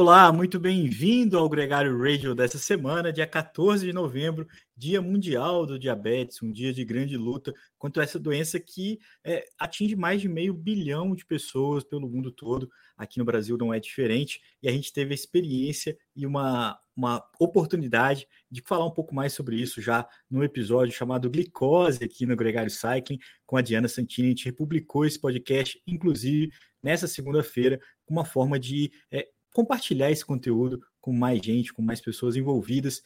Olá, muito bem-vindo ao Gregário Radio dessa semana, dia 14 de novembro, Dia Mundial do Diabetes, um dia de grande luta contra essa doença que é, atinge mais de meio bilhão de pessoas pelo mundo todo. Aqui no Brasil não é diferente, e a gente teve a experiência e uma, uma oportunidade de falar um pouco mais sobre isso já no episódio chamado Glicose aqui no Gregário Cycling, com a Diana Santini. A gente republicou esse podcast, inclusive nessa segunda-feira, uma forma de é, compartilhar esse conteúdo com mais gente, com mais pessoas envolvidas.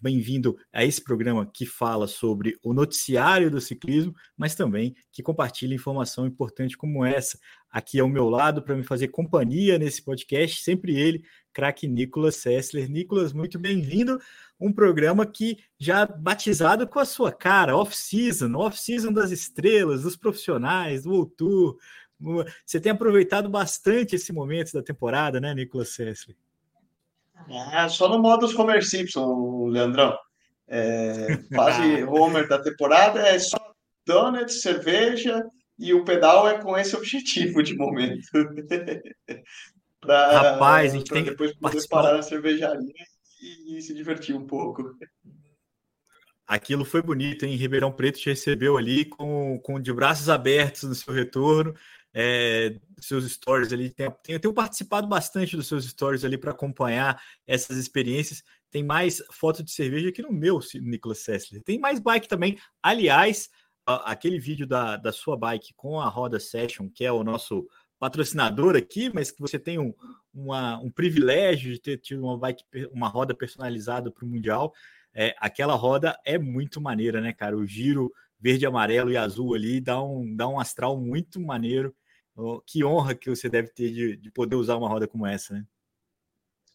Bem-vindo a esse programa que fala sobre o noticiário do ciclismo, mas também que compartilha informação importante como essa. Aqui ao meu lado, para me fazer companhia nesse podcast, sempre ele, craque Nicolas Sessler. Nicolas, muito bem-vindo. Um programa que já batizado com a sua cara, off-season, off-season das estrelas, dos profissionais, do World Tour, você tem aproveitado bastante esse momento da temporada, né, Nicolas Sessler? É, só no modo Homer Simpson, Leandrão. É, fase Homer da temporada é só donuts, cerveja e o pedal é com esse objetivo de momento. pra, Rapaz, a gente tem depois que poder participar. parar na cervejaria e, e, se divertir um pouco. Aquilo foi bonito, hein? Ribeirão Preto te recebeu ali com, com de braços abertos no seu retorno é, seus stories ali. Tenho, tenho, participado bastante dos seus stories ali para acompanhar essas experiências. Tem mais foto de cerveja aqui no meu, Nicolas Sessler. Tem mais bike também. Aliás, aquele vídeo da, da sua bike com a Roda Session, que é o nosso patrocinador aqui, mas que você tem um, uma, um privilégio de ter tido uma bike, uma roda personalizada para o Mundial. É, aquela roda é muito maneira, né, cara? O giro verde, amarelo e azul ali dá um, dá um astral muito maneiro que honra que você deve ter de, de poder usar uma roda como essa, né?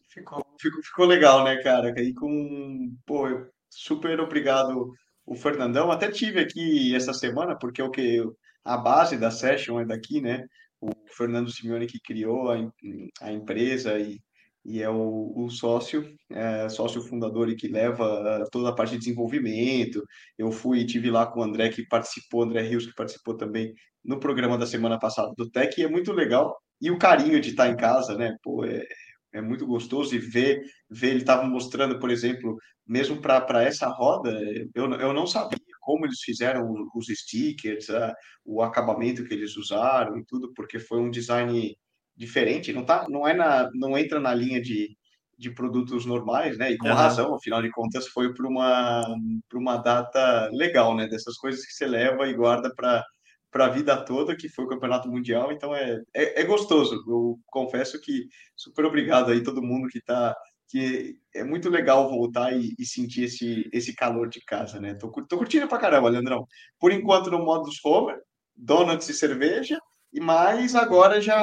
Ficou, ficou, ficou legal, né, cara? Aí com, pô, super obrigado o Fernandão. Até tive aqui essa semana, porque é o que a base da session é daqui, né? O Fernando Simeone que criou a, a empresa e e é o, o sócio, é, sócio fundador e que leva toda a parte de desenvolvimento. Eu fui tive lá com o André que participou, André Rios que participou também no programa da semana passada do Tech, e é muito legal. E o carinho de estar em casa, né? Pô, é, é muito gostoso e ver, ver ele estava mostrando, por exemplo, mesmo para essa roda, eu, eu não sabia como eles fizeram os stickers, a, o acabamento que eles usaram e tudo, porque foi um design diferente, não tá, não é na, não entra na linha de, de produtos normais, né? E com uhum. razão, afinal de contas, foi para uma para uma data legal, né? Dessas coisas que você leva e guarda para para a vida toda, que foi o Campeonato Mundial, então é, é, é, gostoso. Eu confesso que super obrigado aí todo mundo que está que é muito legal voltar e, e, sentir esse, esse calor de casa, né? Tô, tô curtindo pra caramba, Leandrão. Por enquanto no modo dos Homer, donuts e cerveja, e mais agora já,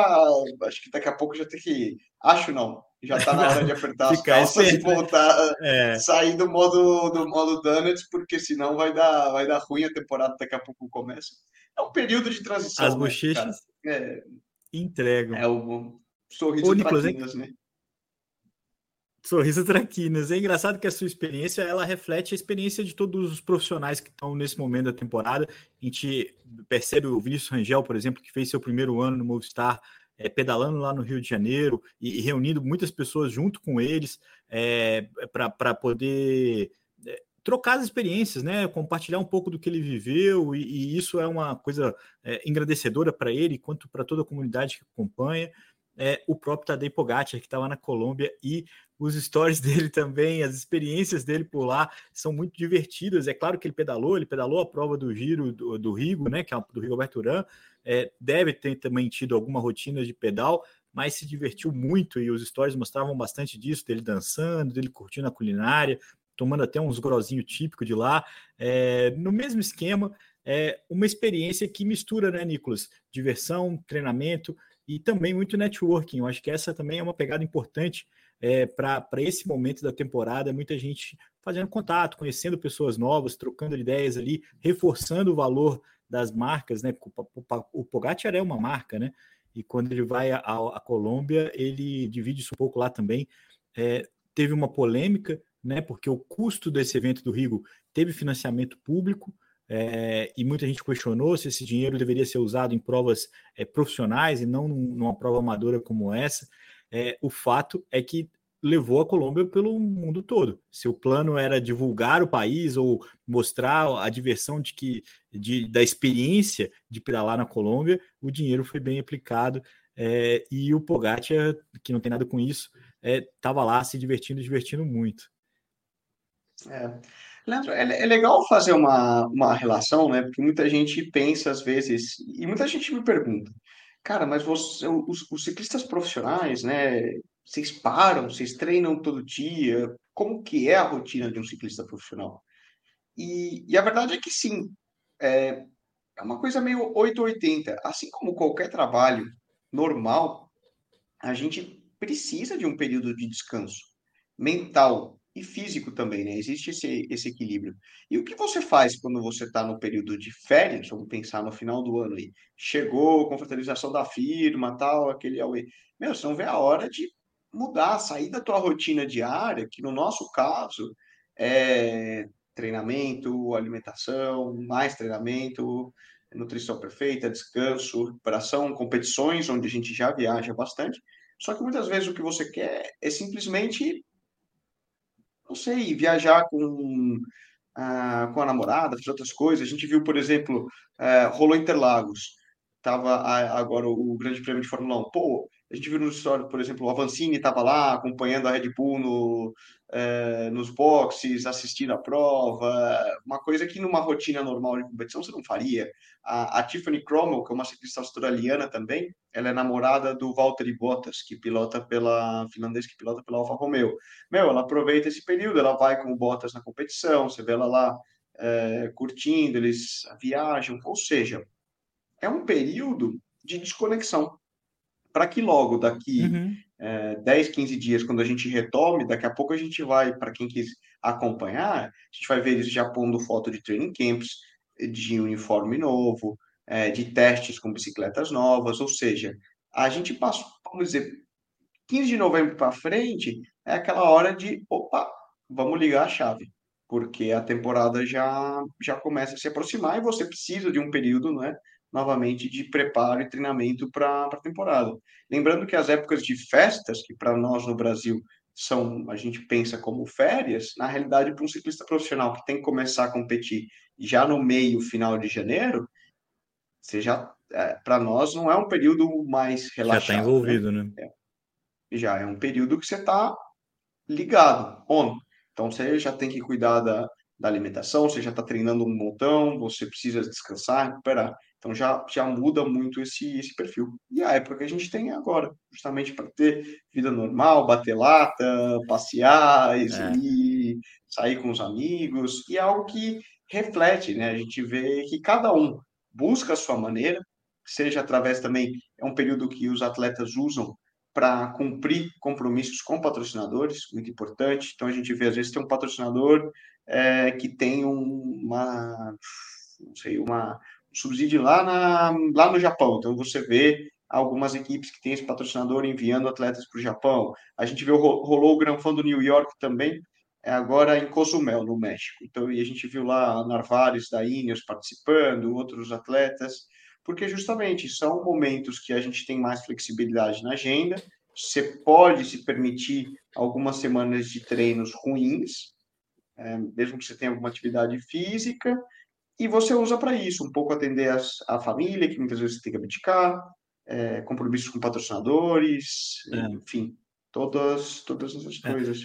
acho que daqui a pouco já tem que, acho não, já está na hora de apertar as calças e voltar, é. sair do modo do modo Donuts, porque senão vai dar, vai dar ruim a temporada, daqui a pouco começa. É um período de transição. As né, bochechas é, entregam. É o sorriso Ô, Nicolas, né? Sorriso Traquinas. É engraçado que a sua experiência ela reflete a experiência de todos os profissionais que estão nesse momento da temporada. A gente percebe o Vinícius Rangel, por exemplo, que fez seu primeiro ano no Movistar, é, pedalando lá no Rio de Janeiro e, e reunindo muitas pessoas junto com eles é, para poder é, trocar as experiências, né? Compartilhar um pouco do que ele viveu, e, e isso é uma coisa é, engrandecedora para ele, quanto para toda a comunidade que acompanha. É, o próprio Tadej Pogacar, que estava na Colômbia e os stories dele também, as experiências dele por lá são muito divertidas. É claro que ele pedalou, ele pedalou a prova do Giro do, do Rigo, né, que é do Rigo Urã, é, deve ter também tido alguma rotina de pedal, mas se divertiu muito e os stories mostravam bastante disso, dele dançando, dele curtindo a culinária, tomando até uns grozinho típico de lá. É, no mesmo esquema, é uma experiência que mistura, né, Nicolas? Diversão, treinamento e também muito networking. Eu acho que essa também é uma pegada importante é, para esse momento da temporada, muita gente fazendo contato, conhecendo pessoas novas, trocando ideias ali, reforçando o valor das marcas, né? O Pogacar é uma marca, né? E quando ele vai à Colômbia, ele divide isso um pouco lá também. É, teve uma polêmica, né? Porque o custo desse evento do Rigo teve financiamento público, é, e muita gente questionou se esse dinheiro deveria ser usado em provas é, profissionais e não numa prova amadora como essa. É, o fato é que levou a Colômbia pelo mundo todo. Se o plano era divulgar o país ou mostrar a diversão de que de, da experiência de pedalar na Colômbia, o dinheiro foi bem aplicado é, e o Pogacar, que não tem nada com isso, estava é, lá se divertindo, divertindo muito. É. Leandro, é, é, legal fazer uma, uma relação, né? Porque muita gente pensa às vezes, e muita gente me pergunta, cara, mas você, os, os ciclistas profissionais, né? Vocês param, vocês treinam todo dia? Como que é a rotina de um ciclista profissional? E, e a verdade é que sim, é, é uma coisa meio 880. Assim como qualquer trabalho normal, a gente precisa de um período de descanso mental e físico também, né? Existe esse, esse equilíbrio. E o que você faz quando você está no período de férias? Vamos pensar no final do ano aí. Chegou, confraternização da firma, tal, aquele away. Meu, você não vê a hora de mudar, sair da tua rotina diária, que no nosso caso é treinamento, alimentação, mais treinamento, nutrição perfeita, descanso, recuperação, competições, onde a gente já viaja bastante. Só que muitas vezes o que você quer é simplesmente não sei, viajar com, ah, com a namorada, fazer outras coisas. A gente viu, por exemplo, eh, rolou Interlagos, tava agora o Grande Prêmio de Fórmula 1. Pô, a gente viu no história, por exemplo, o Avancini estava lá acompanhando a Red Bull no, é, nos boxes, assistindo a prova, uma coisa que numa rotina normal de competição você não faria. A, a Tiffany Cromwell, que é uma ciclista australiana também, ela é namorada do Valtteri Bottas, que pilota pela finlandês que pilota pela Alfa Romeo. Meu, ela aproveita esse período, ela vai com o Bottas na competição, você vê ela lá é, curtindo, eles viajam, ou seja, é um período de desconexão para que logo daqui uhum. é, 10, 15 dias, quando a gente retome, daqui a pouco a gente vai, para quem quis acompanhar, a gente vai ver eles já pondo foto de training camps, de uniforme novo, é, de testes com bicicletas novas, ou seja, a gente passa, vamos dizer, 15 de novembro para frente é aquela hora de, opa, vamos ligar a chave, porque a temporada já, já começa a se aproximar e você precisa de um período, não é? Novamente de preparo e treinamento para a temporada. Lembrando que as épocas de festas, que para nós no Brasil são, a gente pensa como férias, na realidade, para um ciclista profissional que tem que começar a competir já no meio, final de janeiro, você já, é, para nós, não é um período mais relaxado. Já está envolvido, né? né? É. Já é um período que você está ligado, on. Então, você já tem que cuidar da, da alimentação, você já está treinando um montão, você precisa descansar, recuperar. Então já, já muda muito esse, esse perfil. E a época que a gente tem agora, justamente para ter vida normal, bater lata, passear, é. sair com os amigos, e é algo que reflete, né? A gente vê que cada um busca a sua maneira, seja através também, é um período que os atletas usam para cumprir compromissos com patrocinadores, muito importante. Então a gente vê, às vezes, tem um patrocinador é, que tem uma, não sei, uma, subsídio lá, na, lá no Japão. Então você vê algumas equipes que têm esse patrocinador enviando atletas para o Japão. A gente viu, rolou o Gran Fã do New York também, é agora em Cozumel, no México. Então, e a gente viu lá Narvares da Ineos participando, outros atletas, porque justamente são momentos que a gente tem mais flexibilidade na agenda, você pode se permitir algumas semanas de treinos ruins, é, mesmo que você tenha alguma atividade física, e você usa para isso, um pouco atender as, a família, que muitas vezes você tem que abdicar, é, compromissos com patrocinadores, é. enfim, todas, todas essas é. coisas.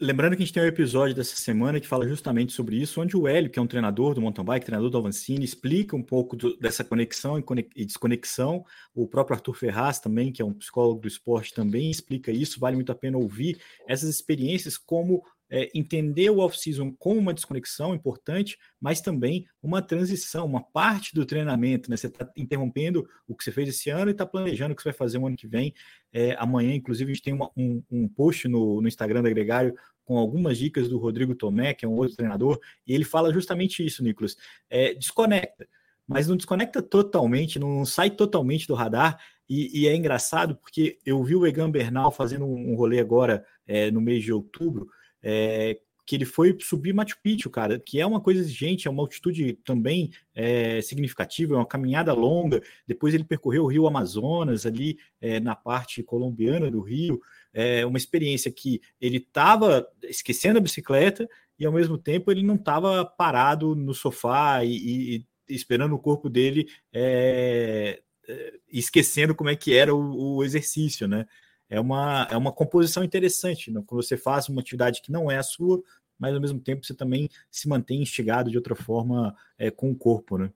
Lembrando que a gente tem um episódio dessa semana que fala justamente sobre isso, onde o Hélio, que é um treinador do mountain bike, treinador do Avancini, explica um pouco do, dessa conexão e desconexão. O próprio Arthur Ferraz também, que é um psicólogo do esporte, também explica isso. Vale muito a pena ouvir essas experiências como é, entender o off-season como uma desconexão importante, mas também uma transição, uma parte do treinamento. Né? Você está interrompendo o que você fez esse ano e está planejando o que você vai fazer o ano que vem. É, amanhã, inclusive, a gente tem uma, um, um, post no, no Instagram da Gregário com algumas dicas do Rodrigo Tomé, que é um outro treinador, e ele fala justamente isso, Nicolas. É, desconecta, mas não desconecta totalmente, não sai totalmente do radar. E, e é engraçado porque eu vi o Egan Bernal fazendo um rolê agora é, no mês de outubro, é, que ele foi subir Machu Picchu, cara, que é uma coisa exigente, é uma altitude também é, significativa, é uma caminhada longa. Depois ele percorreu o Rio Amazonas, ali é, na parte colombiana do Rio. É uma experiência que ele estava esquecendo a bicicleta e, ao mesmo tempo, ele não estava parado no sofá e, e, esperando o corpo dele é, é, esquecendo como é que era o, o exercício, né? É uma, é uma composição interessante, né? quando você faz uma atividade que não é a sua, mas ao mesmo tempo você também se mantém instigado de outra forma é, com o corpo, né?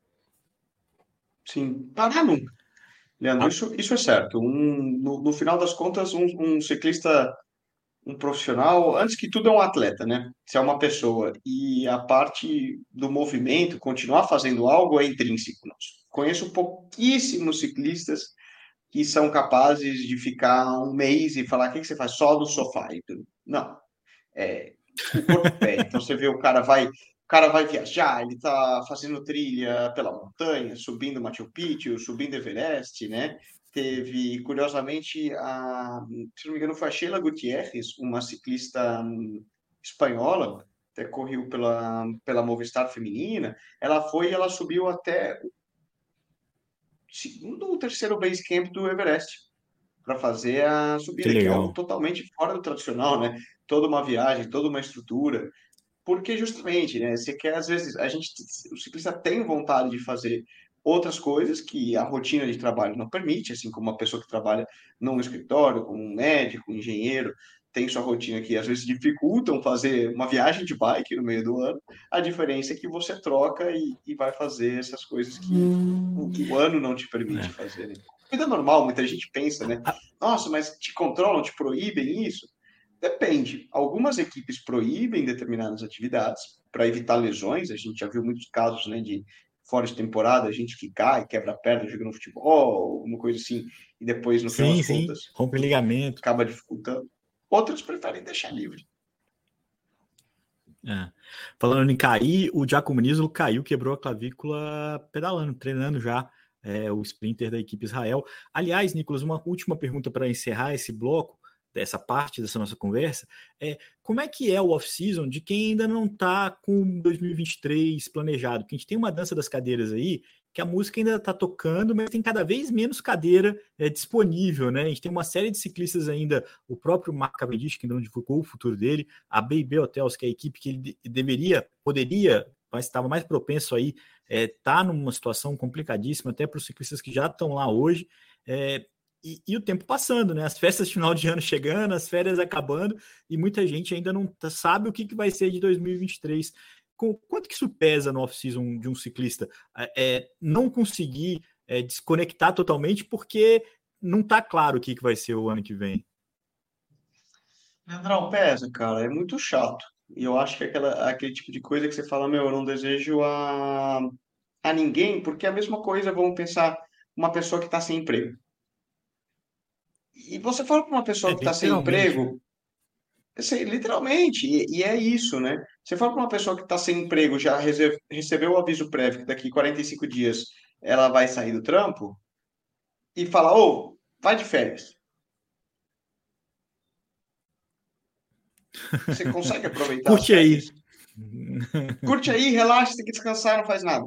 Sim, parar nunca. Leandro, ah. isso, isso é certo. Um, no, no final das contas, um, um ciclista, um profissional, antes que tudo é um atleta, né? Se é uma pessoa e a parte do movimento, continuar fazendo algo é intrínseco. Conheço pouquíssimos ciclistas que são capazes de ficar um mês e falar o que, que você faz só no sofá. Não. É, o corpo pede. Então você vê o cara vai, o cara vai viajar, ele está fazendo trilha pela montanha, subindo Machu Picchu, subindo Everest, né? Teve, curiosamente, a, se não me engano, foi a Sheila Gutierrez, uma ciclista hum, espanhola, até correu pela, pela Movistar feminina. Ela foi e ela subiu até segundo ou terceiro base camp do Everest para fazer a subida, que, que é algo totalmente fora do tradicional, né? Toda uma viagem, toda uma estrutura, porque justamente, né? Você quer às vezes a gente, o ciclista tem vontade de fazer outras coisas que a rotina de trabalho não permite, assim como uma pessoa que trabalha num escritório, como um médico, um engenheiro, tem sua rotina que às vezes dificultam fazer uma viagem de bike no meio do ano. A diferença é que você troca e, e vai fazer essas coisas que hum. o, o, ano não te permite é. fazer. Né? Vida normal, muita gente pensa, né? Ah. Nossa, mas te controlam, te proíbem isso? Depende. Algumas equipes proíbem determinadas atividades para evitar lesões. A gente já viu muitos casos né, de fora de temporada, gente que cai, quebra a perna jogando futebol, alguma coisa assim, e depois no final sim, das sim. contas rompe ligamento, acaba dificultando. Outros preferem deixar livre. É. Falando em cair, o Giacomo caiu, quebrou a clavícula pedalando, treinando já é, o sprinter da equipe Israel. Aliás, Nicolas, uma última pergunta para encerrar esse bloco, dessa parte dessa nossa conversa, é como é que é o off-season de quem ainda não está com 2023 planejado? Porque a gente tem uma dança das cadeiras aí que a música ainda está tocando, mas tem cada vez menos cadeira é, disponível, né? A gente tem uma série de ciclistas ainda, o próprio Mark Cavendish, que ainda não divulgou o futuro dele, a Baby Hotels, que é a equipe que ele deveria, poderia, mas estava mais propenso aí, é, tá numa situação complicadíssima, até para os ciclistas que já estão lá hoje. É, e, e, o tempo passando, né? As festas de final de ano chegando, as férias acabando, e muita gente ainda não tá, sabe o que, que vai ser de 2023 quanto que isso pesa no off-season de um ciclista? É, é, não conseguir é, desconectar totalmente porque não está claro o que, que vai ser o ano que vem. Não, pesa, cara. É muito chato. E eu acho que é aquela, aquele tipo de coisa que você fala, meu, eu não desejo a, a ninguém, porque é a mesma coisa, vamos pensar, uma pessoa que está sem emprego. E você fala para uma pessoa é, que está sem emprego, Assim, literalmente, e, e, é isso, né? Você fala para uma pessoa que está sem emprego, já recebeu o aviso prévio que daqui 45 dias ela vai sair do trampo, e fala, ô, oh, vai de férias. Você consegue aproveitar? Curte aí. Curte aí, relaxa, tem que descansar, não faz nada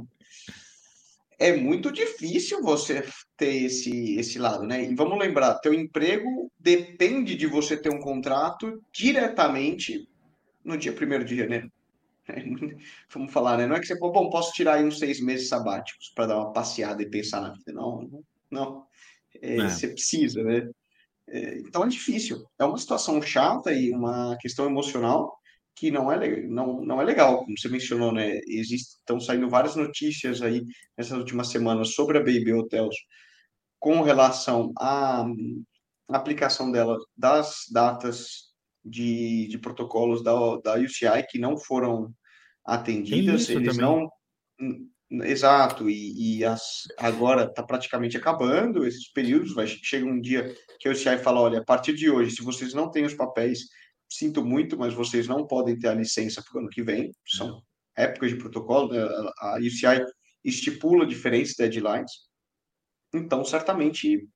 é muito difícil você ter esse, esse lado, né? E vamos lembrar, teu emprego depende de você ter um contrato diretamente no dia 1 de janeiro. Vamos falar, né? Não é que você, bom, posso tirar aí uns seis meses sabáticos para dar uma passeada e pensar na vida. Não, não. É, é. Você precisa, né? É, então é difícil. É uma situação chata e uma questão emocional que não é, não, não é legal, como você mencionou, né? Existe, estão saindo várias notícias aí nessas últimas semanas sobre a Baby Hotels com relação à aplicação dela das datas de, de protocolos da, da UCI que não foram atendidas, eles também. não hum, Exato, e, e as, agora está praticamente acabando esses períodos. Vai, chega um dia que a UCI fala: olha, a partir de hoje, se vocês não têm os papéis sinto muito, mas vocês não podem ter a licença para o ano que vem. São épocas de protocolo, né? a UCI estipula diferentes deadlines. Então, certamente,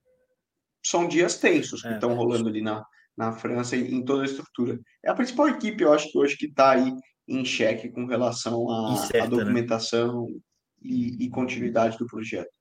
são dias tensos que é, estão rolando ali na, na França e em toda a estrutura. É a principal equipe, eu acho que hoje que está aí em xeque com relação à né? documentação né? e, e continuidade do projeto.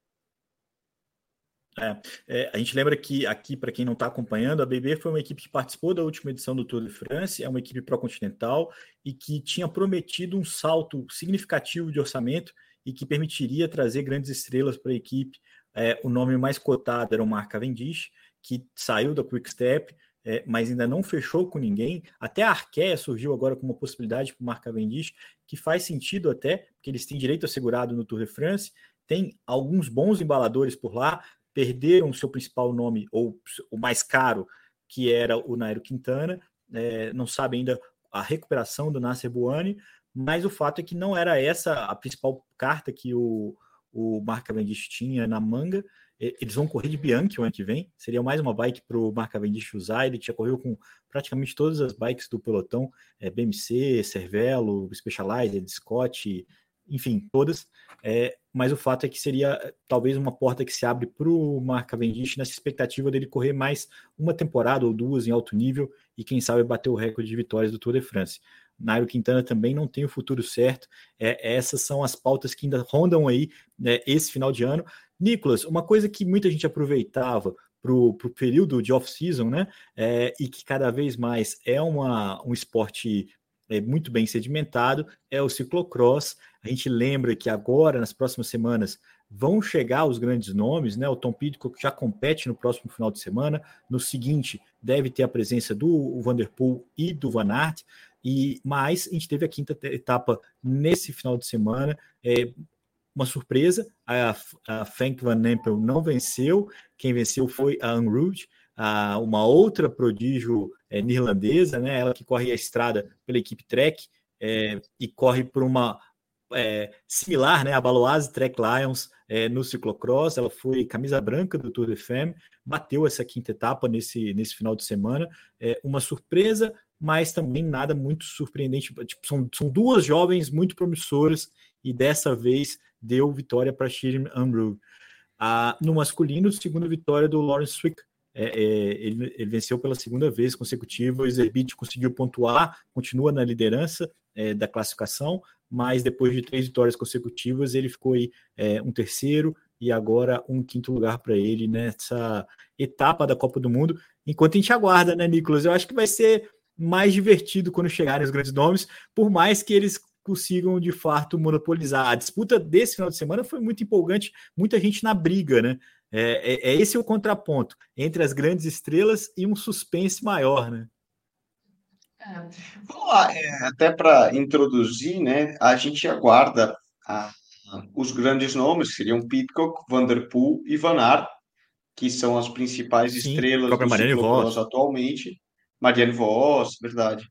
É, é, a gente lembra que aqui, para quem não está acompanhando, a BB foi uma equipe que participou da última edição do Tour de France, é uma equipe pró-continental e que tinha prometido um salto significativo de orçamento e que permitiria trazer grandes estrelas para a equipe. É, o nome mais cotado era o Mark Cavendish, que saiu da Quick Step, é, mas ainda não fechou com ninguém. Até a Arkea surgiu agora como uma possibilidade para o Mark Cavendish, que faz sentido até, porque eles têm direito assegurado no Tour de France, tem alguns bons embaladores por lá, perderam o seu principal nome, ou o mais caro, que era o Nairo Quintana, é, não sabe ainda a recuperação do Nasser Buani, mas o fato é que não era essa a principal carta que o, o Mark Cavendish tinha na manga. Eles vão correr de Bianchi o ano que vem, seria mais uma bike para o Mark Cavendish usar. Ele tinha corrido com praticamente todas as bikes do pelotão: é, BMC, Cervelo, Specialized, Scott, enfim, todas. É, mas o fato é que seria eh, talvez uma porta que se abre para o Mark Cavendish nessa expectativa dele correr mais uma temporada ou duas em alto nível e quem sabe bater o recorde de vitórias do Tour de France. Nairo Quintana também não tem o futuro certo. É, essas são as pautas que ainda rondam aí né, esse final de ano. Nicolas, uma coisa que muita gente aproveitava para o período de off-season, né? É, e que cada vez mais é uma, um esporte é, muito bem sedimentado, é o ciclocross. A gente lembra que agora, nas próximas semanas, vão chegar os grandes nomes, né? O Tom Pidcock já compete no próximo final de semana. No seguinte, deve ter a presença do Vanderpool e do Van Aert. E mais, a gente teve a quinta etapa nesse final de semana. É, uma surpresa, a, a Frank Van Empel não venceu. Quem venceu foi a Unrude a uma outra prodígio é, neerlandesa, né? Ela que corre a estrada pela equipe Trek é, e corre por uma é, similar, né? A Baloise Trek Lions é, no ciclocross. Ela foi camisa branca do Tour de Femme, bateu essa quinta etapa nesse, nesse final de semana. É uma surpresa, mas também nada muito surpreendente. Tipo, são, são duas jovens muito promissoras e dessa vez deu vitória para Shirin Amru. Ah, no masculino, segunda vitória do Lawrence Swick, é, é, ele, ele, venceu pela segunda vez consecutiva. O Zerbit conseguiu pontuar, continua na liderança é, da classificação, mas depois de três vitórias consecutivas, ele ficou aí é, um terceiro e agora um quinto lugar para ele nessa etapa da Copa do Mundo. Enquanto a gente aguarda, né, Nicolas? Eu acho que vai ser mais divertido quando chegarem os grandes nomes, por mais que eles consigam de fato monopolizar. A disputa desse final de semana foi muito empolgante, muita gente na briga, né? É, é, é esse o contraponto entre as grandes estrelas e um suspense maior, né? É. Vamos lá, é, até para introduzir, né? A gente aguarda a, a, os grandes nomes, que seriam Pitcock, Vanderpool e Van Aert, que são as principais Sim, estrelas do ciclocross atualmente. Marianne Voss, verdade.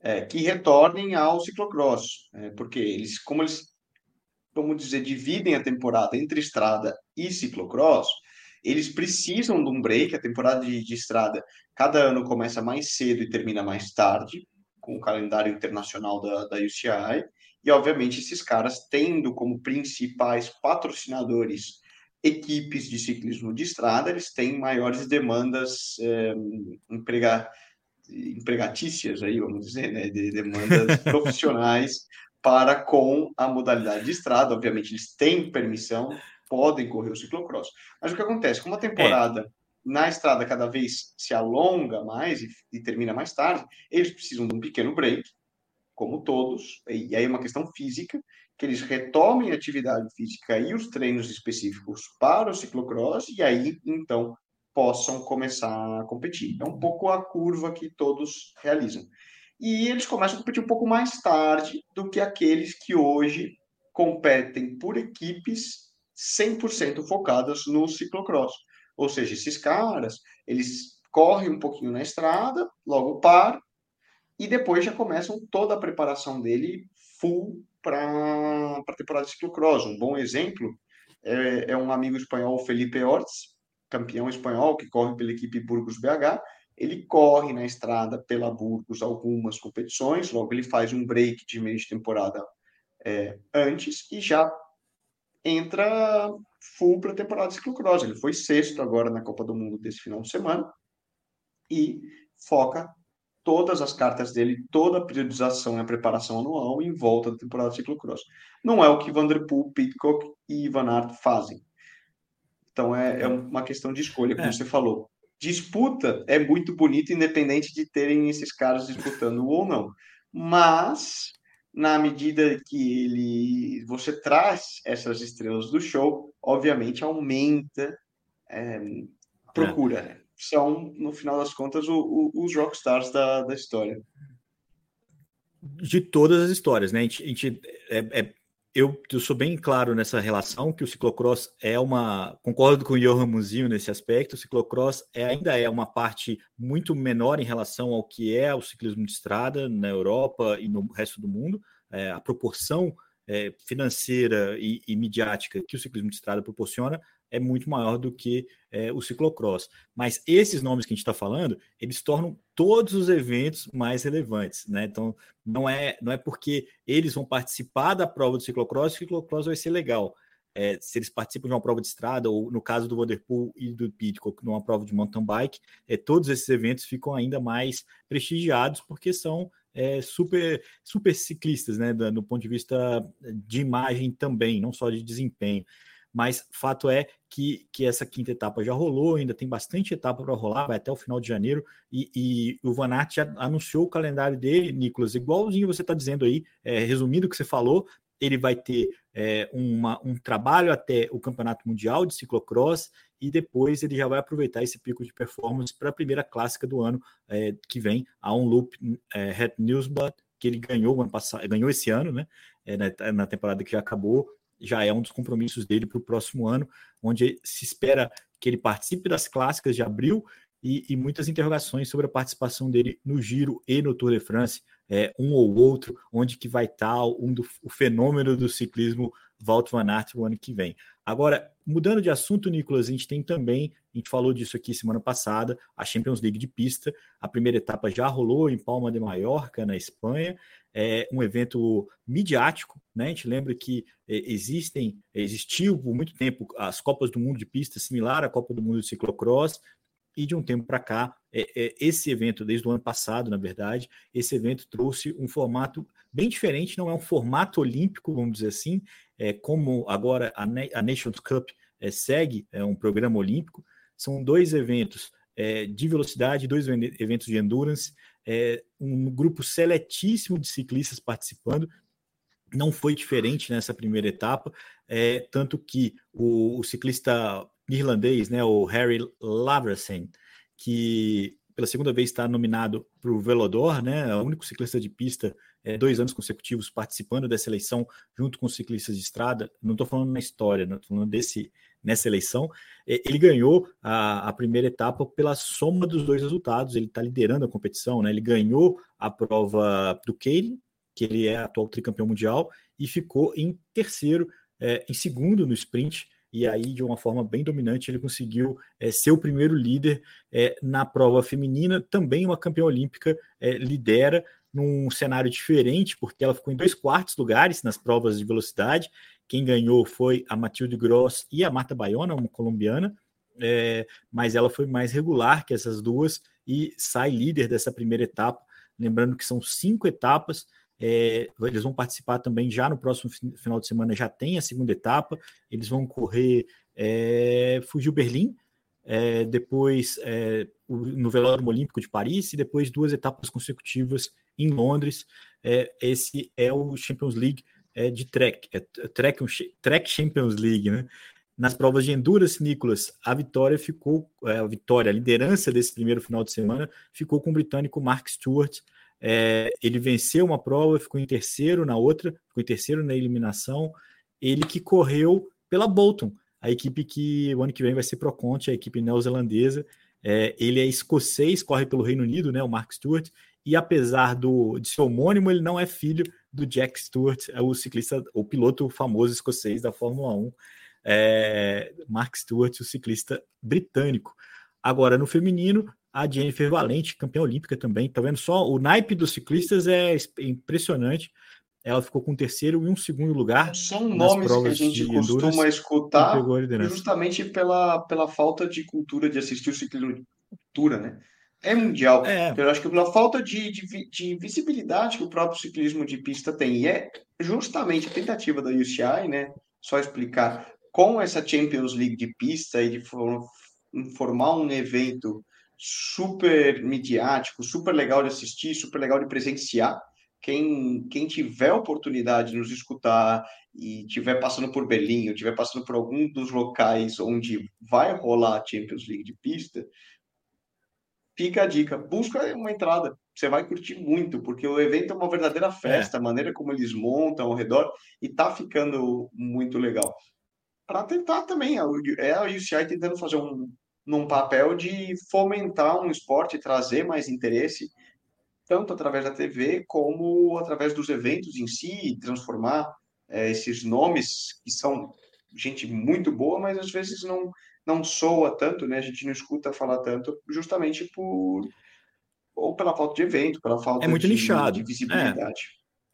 É, que retornem ao ciclocross, é, porque eles, como eles, vamos dizer, dividem a temporada entre estrada e ciclocross, eles precisam de um break, a temporada de, de estrada cada ano começa mais cedo e termina mais tarde, com o calendário internacional da, da UCI, e obviamente esses caras tendo como principais patrocinadores equipes de ciclismo de estrada, eles têm maiores demandas é, emprega, empregatícias, aí, vamos dizer, né, de demandas profissionais para com a modalidade de estrada. Obviamente, eles têm permissão podem correr o ciclocross. Mas o que acontece? Como a temporada é. na estrada cada vez se alonga mais e, e, termina mais tarde, eles precisam de um pequeno break, como todos, e, aí é uma questão física, que eles retomem a atividade física e os treinos específicos para o ciclocross, e aí, então, possam começar a competir. É um pouco a curva que todos realizam. E eles começam a competir um pouco mais tarde do que aqueles que hoje competem por equipes 100% focadas no ciclocross. Ou seja, esses caras, eles correm um pouquinho na estrada, logo param, e depois já começam toda a preparação dele full para a temporada de ciclocross. Um bom exemplo é, é, um amigo espanhol, Felipe Ortiz, campeão espanhol, que corre pela equipe Burgos BH. Ele corre na estrada pela Burgos algumas competições, logo ele faz um break de meio de temporada é, antes e já entra full para a temporada de ciclocross. Ele foi sexto agora na Copa do Mundo desse final de semana e foca todas as cartas dele, toda a periodização e a preparação anual em volta da temporada de ciclocross. Não é o que Vanderpool, Pitcock e Van Aert fazem. Então é, é uma questão de escolha, como é. você falou. Disputa é muito bonita, independente de terem esses caras disputando ou não. Mas na medida que ele você traz essas estrelas do show, obviamente aumenta é, procura. É. São, no final das contas, o, o, os rockstars da, da história. De todas as histórias, né? A gente, a gente é, é, eu, eu, sou bem claro nessa relação que o ciclocross é uma. Concordo com o Johan Muzinho nesse aspecto. O ciclocross é, ainda é uma parte muito menor em relação ao que é o ciclismo de estrada na Europa e no resto do mundo. É, a proporção é, financeira e, e, midiática que o ciclismo de estrada proporciona é muito maior do que é, o ciclocross. Mas esses nomes que a gente está falando, eles tornam todos os eventos mais relevantes, né? Então, não é, não é porque eles vão participar da prova do ciclocross que o ciclocross vai ser legal. É, se eles participam de uma prova de estrada, ou no caso do Vanderpool e do Pitcock, numa prova de mountain bike, é, todos esses eventos ficam ainda mais prestigiados porque são é, super, super ciclistas, né? Do, do ponto de vista de imagem também, não só de desempenho mas fato é que, que essa quinta etapa já rolou, ainda tem bastante etapa para rolar, vai até o final de janeiro, e, e o Van Aert já anunciou o calendário dele, Nicolas, igualzinho você está dizendo aí, é, resumindo o que você falou, ele vai ter é, uma, um trabalho até o Campeonato Mundial de Ciclocross e depois ele já vai aproveitar esse pico de performance para a primeira clássica do ano é, que vem, a um loop é, Het Newsblad, que ele ganhou ano passado, ganhou esse ano, né? É, na, na temporada que já acabou, já é um dos compromissos dele para o próximo ano, onde se espera que ele participe das clássicas de abril e, e, muitas interrogações sobre a participação dele no Giro e no Tour de France, é, um ou outro, onde que vai estar um do, o fenômeno do ciclismo Walt Van Aert o ano que vem. Agora, mudando de assunto, Nicolas, a gente tem também, a gente falou disso aqui semana passada, a Champions League de pista. A primeira etapa já rolou em Palma de Mallorca, na Espanha, é um evento midiático, né? A gente lembra que é, existem, existiu por muito tempo as Copas do Mundo de pista, similar à Copa do Mundo de ciclocross, e de um tempo para cá, é, é, esse evento, desde o ano passado, na verdade, esse evento trouxe um formato bem diferente, não é um formato olímpico, vamos dizer assim, é, como agora a, a Nations Cup é, segue é um programa olímpico, são dois eventos é, de velocidade, dois eventos de endurance, é, um grupo seletíssimo de ciclistas participando. Não foi diferente nessa primeira etapa, é, tanto que o, o, ciclista irlandês, né, o Harry Laversen, que pela segunda vez está nominado para o Velodor, né, o único ciclista de pista é, dois anos consecutivos participando dessa eleição junto com ciclistas de estrada. Não estou falando na história, estou falando desse nessa eleição. Ele ganhou a, a, primeira etapa pela soma dos dois resultados. Ele está liderando a competição, né? Ele ganhou a prova do Keirin, que ele é atual tricampeão mundial, e ficou em terceiro, é, em segundo no sprint. E aí, de uma forma bem dominante, ele conseguiu é, ser o primeiro líder é, na prova feminina. Também uma campeã olímpica é, lidera num cenário diferente, porque ela ficou em dois quartos lugares nas provas de velocidade quem ganhou foi a Matilde Gross e a Marta Baiona, uma colombiana, é, mas ela foi mais regular que essas duas e sai líder dessa primeira etapa. Lembrando que são cinco etapas, é, eles vão participar também já no próximo final de semana, já tem a segunda etapa. Eles vão correr é, Fugiu Berlim, é, depois é, o, no Velódromo Olímpico de Paris e depois duas etapas consecutivas em Londres. É, esse é o Champions League é de track, é track, track Champions League, né? Nas provas de endurance, Nicolas, a vitória ficou, é, a vitória, a liderança desse primeiro final de semana ficou com o britânico Mark Stewart. É, ele venceu uma prova, ficou em terceiro na outra, ficou em terceiro na eliminação. Ele que correu pela Bolton, a equipe que o ano que vem vai ser pro Conte, a equipe neozelandesa. É, ele é escocês, corre pelo Reino Unido, né, o Mark Stewart, e apesar do, de ser homônimo, ele não é filho do Jack Stewart, é o ciclista, o piloto famoso escocês da Fórmula 1, é, Mark Stewart, o ciclista britânico. Agora, no feminino, a Jennifer Valente, campeã olímpica também, tá vendo só? O naipe dos ciclistas é impressionante. Ela ficou com terceiro e um segundo lugar. São nomes que a gente costuma escutar justamente pela, pela falta de cultura de assistir o ciclismo cultura, né? É mundial. É. Eu acho que pela falta de, de, de, visibilidade que o próprio ciclismo de pista tem. E é justamente a tentativa da UCI, né? Só explicar, com essa Champions League de pista e de formar um evento super midiático, super legal de assistir, super legal de presenciar. Quem, quem tiver oportunidade de nos escutar e tiver passando por Berlim, ou tiver passando por algum dos locais onde vai rolar a Champions League de pista, fica a dica, busca uma entrada, você vai curtir muito, porque o evento é uma verdadeira festa, é. a maneira como eles montam ao redor, e tá ficando muito legal. Para tentar também, é a UCI tentando fazer um num papel de fomentar um esporte, trazer mais interesse, tanto através da TV como através dos eventos em si, transformar é, esses nomes que são gente muito boa, mas às vezes não não soa tanto, né? A gente não escuta falar tanto, justamente por ou pela falta de evento, pela falta é muito de, nichado. de visibilidade.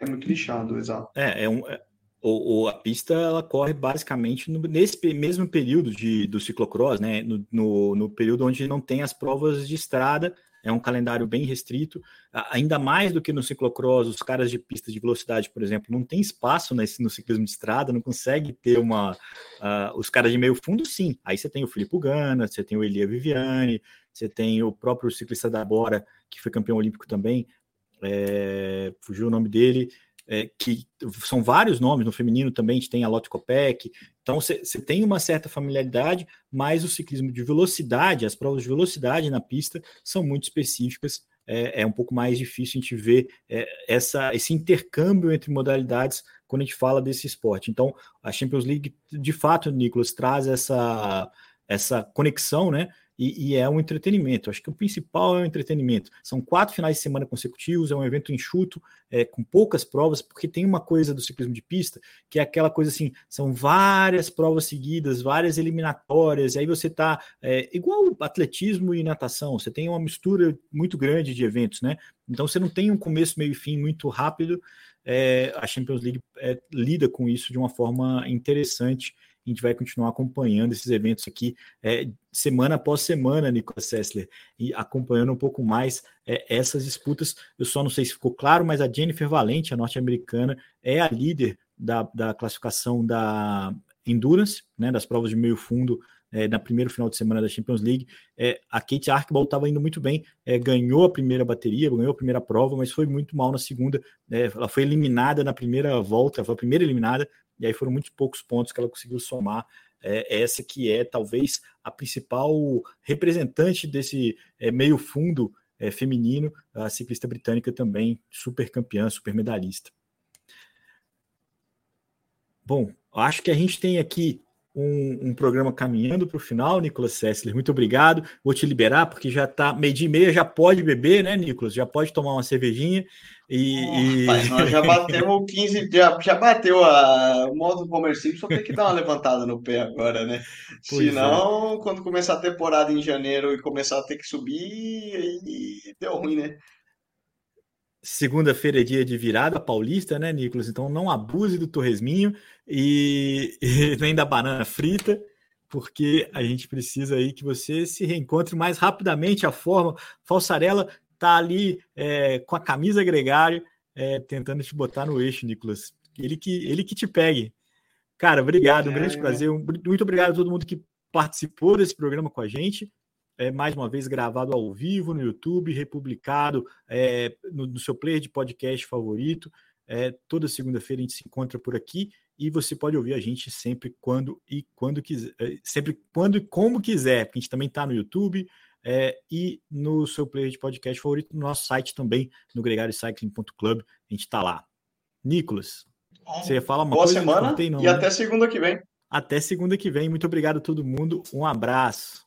É. é. muito nichado, exato. É, é um, é, o, a pista ela corre basicamente no, nesse mesmo período de, do ciclocross, né? No, no, no, período onde não tem as provas de estrada, é um calendário bem restrito, ainda mais do que no ciclocross, os caras de pista de velocidade, por exemplo, não tem espaço nesse, no ciclismo de estrada, não consegue ter uma. Uh, os caras de meio fundo, sim. Aí você tem o Filipe Gana, você tem o Elia Viviani, você tem o próprio ciclista da Bora, que foi campeão olímpico também, é, fugiu o nome dele. É, que são vários nomes, no feminino também a gente tem a Lotte Copec, então você tem uma certa familiaridade, mas o ciclismo de velocidade, as provas de velocidade na pista são muito específicas, é, é um pouco mais difícil a gente ver é, essa, esse intercâmbio entre modalidades quando a gente fala desse esporte. Então, a Champions League, de fato, Nicolas, traz essa, essa conexão, né? E, e, é um entretenimento. Acho que o principal é o entretenimento. São quatro finais de semana consecutivos, é um evento enxuto, é, com poucas provas, porque tem uma coisa do ciclismo de pista que é aquela coisa assim: são várias provas seguidas, várias eliminatórias, e aí você tá é, igual atletismo e natação, você tem uma mistura muito grande de eventos, né? Então você não tem um começo, meio e fim muito rápido. É, a Champions League é, lida com isso de uma forma interessante a gente vai continuar acompanhando esses eventos aqui é, semana após semana, Nicolas Sessler, e acompanhando um pouco mais é, essas disputas. Eu só não sei se ficou claro, mas a Jennifer Valente, a norte-americana, é a líder da, da classificação da Endurance, né, das provas de meio fundo é, na primeiro final de semana da Champions League. É, a Kate Archibald estava indo muito bem, é, ganhou a primeira bateria, ganhou a primeira prova, mas foi muito mal na segunda. É, ela foi eliminada na primeira volta, foi a primeira eliminada, e aí foram muitos poucos pontos que ela conseguiu somar. É, essa que é talvez a principal representante desse é, meio fundo é, feminino, a ciclista britânica também, super campeã, super medalhista. Bom, acho que a gente tem aqui um, um, programa caminhando para o final, Nicolas Sessler. Muito obrigado. Vou te liberar, porque já está meio dia e meia, já pode beber, né, Nicolas? Já pode tomar uma cervejinha. E, e... Nós já batemos 15, já, já bateu a, o modo comercial, só tem que dar uma levantada no pé agora, né? Pois Senão, é. quando começar a temporada em janeiro e começar a ter que subir, aí deu ruim, né? Segunda-feira é dia de virada paulista, né, Nicolas? Então não abuse do torresminho e, e nem da banana frita, porque a gente precisa aí que você se reencontre mais rapidamente. A forma, Falsarela tá ali é, com a camisa gregário, é, tentando te botar no eixo, Nicolas. Ele que, ele que te pegue. Cara, obrigado, um grande prazer. Muito obrigado a todo mundo que participou desse programa com a gente é, mais uma vez gravado ao vivo no YouTube, republicado é, no, no, seu player de podcast favorito. É, toda segunda-feira a gente se encontra por aqui e você pode ouvir a gente sempre quando e quando quiser, é, sempre quando e como quiser, porque a gente também está no YouTube é, e no seu player de podcast favorito, no nosso site também, no gregariocycling.club, a gente está lá. Nicolas, você fala uma Boa coisa? semana contei, não, e né? até segunda que vem. Até segunda que vem. Muito obrigado a todo mundo. Um abraço.